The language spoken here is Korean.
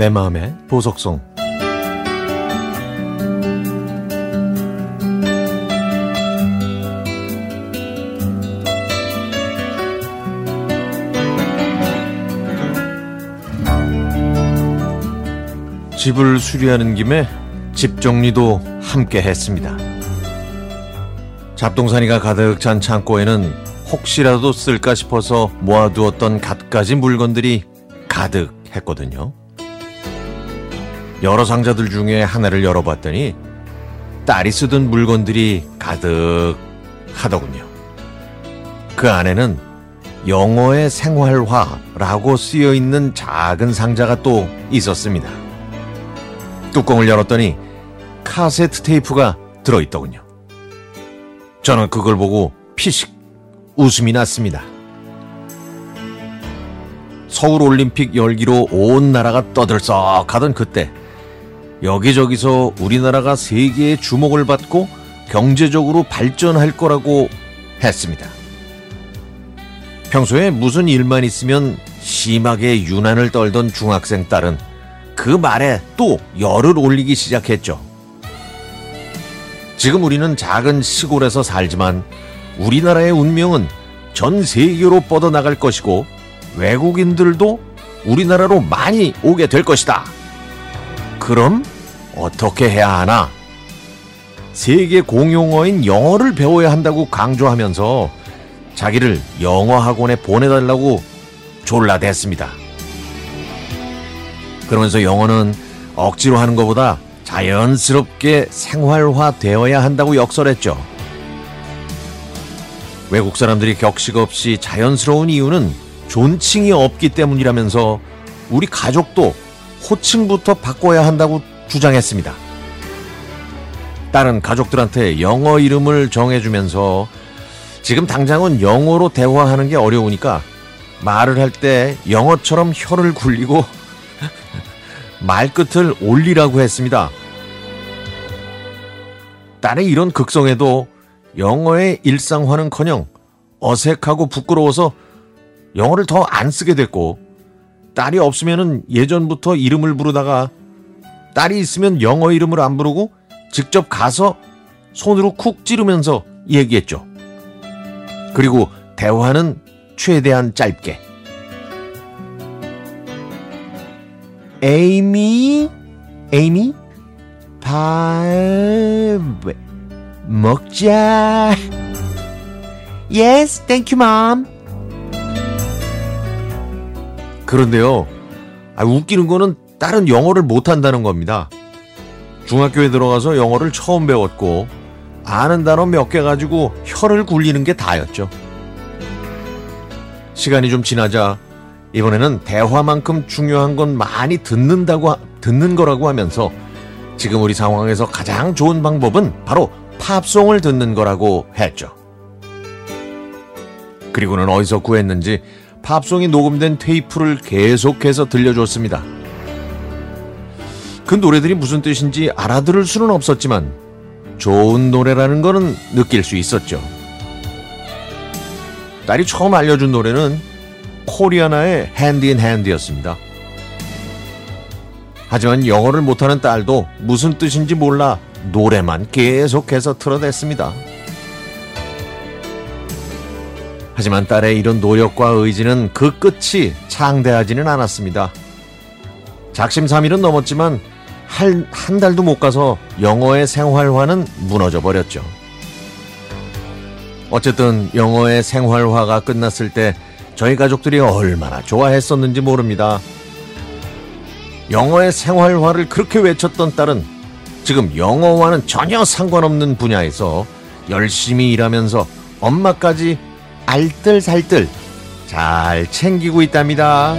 내 마음의 보석송 집을 수리하는 김에 집 정리도 함께 했습니다. 잡동사니가 가득 찬 창고에는 혹시라도 쓸까 싶어서 모아두었던 갖가지 물건들이 가득했거든요. 여러 상자들 중에 하나를 열어봤더니 딸이 쓰던 물건들이 가득 하더군요. 그 안에는 영어의 생활화라고 쓰여 있는 작은 상자가 또 있었습니다. 뚜껑을 열었더니 카세트 테이프가 들어있더군요. 저는 그걸 보고 피식 웃음이 났습니다. 서울 올림픽 열기로 온 나라가 떠들썩하던 그때 여기저기서 우리나라가 세계의 주목을 받고 경제적으로 발전할 거라고 했습니다. 평소에 무슨 일만 있으면 심하게 유난을 떨던 중학생 딸은 그 말에 또 열을 올리기 시작했죠. 지금 우리는 작은 시골에서 살지만 우리나라의 운명은 전 세계로 뻗어나갈 것이고 외국인들도 우리나라로 많이 오게 될 것이다. 그럼 어떻게 해야 하나? 세계 공용어인 영어를 배워야 한다고 강조하면서 자기를 영어 학원에 보내달라고 졸라댔습니다. 그러면서 영어는 억지로 하는 것보다 자연스럽게 생활화 되어야 한다고 역설했죠. 외국 사람들이 격식 없이 자연스러운 이유는 존칭이 없기 때문이라면서 우리 가족도 호칭부터 바꿔야 한다고 주장했습니다. 딸은 가족들한테 영어 이름을 정해주면서 지금 당장은 영어로 대화하는 게 어려우니까 말을 할 때 영어처럼 혀를 굴리고 말끝을 올리라고 했습니다. 딸의 이런 극성에도 영어의 일상화는커녕 어색하고 부끄러워서 영어를 더 안 쓰게 됐고 딸이 없으면 예전부터 이름을 부르다가 딸이 있으면 영어 이름을 안 부르고 직접 가서 손으로 쿡 찌르면서 얘기했죠. 그리고 대화는 최대한 짧게. 에이미, 에이미, 밥 먹자. Yes, thank you, mom. 그런데요, 아, 웃기는 거는 딸은 영어를 못한다는 겁니다. 중학교에 들어가서 영어를 처음 배웠고, 아는 단어 몇 개 가지고 혀를 굴리는 게 다였죠. 시간이 좀 지나자 이번에는 대화만큼 중요한 건 많이 듣는다고 듣는 거라고 하면서 지금 우리 상황에서 가장 좋은 방법은 바로 팝송을 듣는 거라고 했죠. 그리고는 어디서 구했는지 팝송이 녹음된 테이프를 계속해서 들려줬습니다. 그 노래들이 무슨 뜻인지 알아들을 수는 없었지만 좋은 노래라는 거는 느낄 수 있었죠. 딸이 처음 알려준 노래는 코리아나의 Hand in Hand였습니다. 하지만 영어를 못하는 딸도 무슨 뜻인지 몰라 노래만 계속해서 틀어댔습니다. 하지만 딸의 이런 노력과 의지는 그 끝이 창대하지는 않았습니다. 작심삼일은 넘었지만 한, 한 달도 못 가서 영어의 생활화는 무너져 버렸죠. 어쨌든 영어의 생활화가 끝났을 때 저희 가족들이 얼마나 좋아했었는지 모릅니다. 영어의 생활화를 그렇게 외쳤던 딸은 지금 영어와는 전혀 상관없는 분야에서 열심히 일하면서 엄마까지 알뜰살뜰 잘 챙기고 있답니다.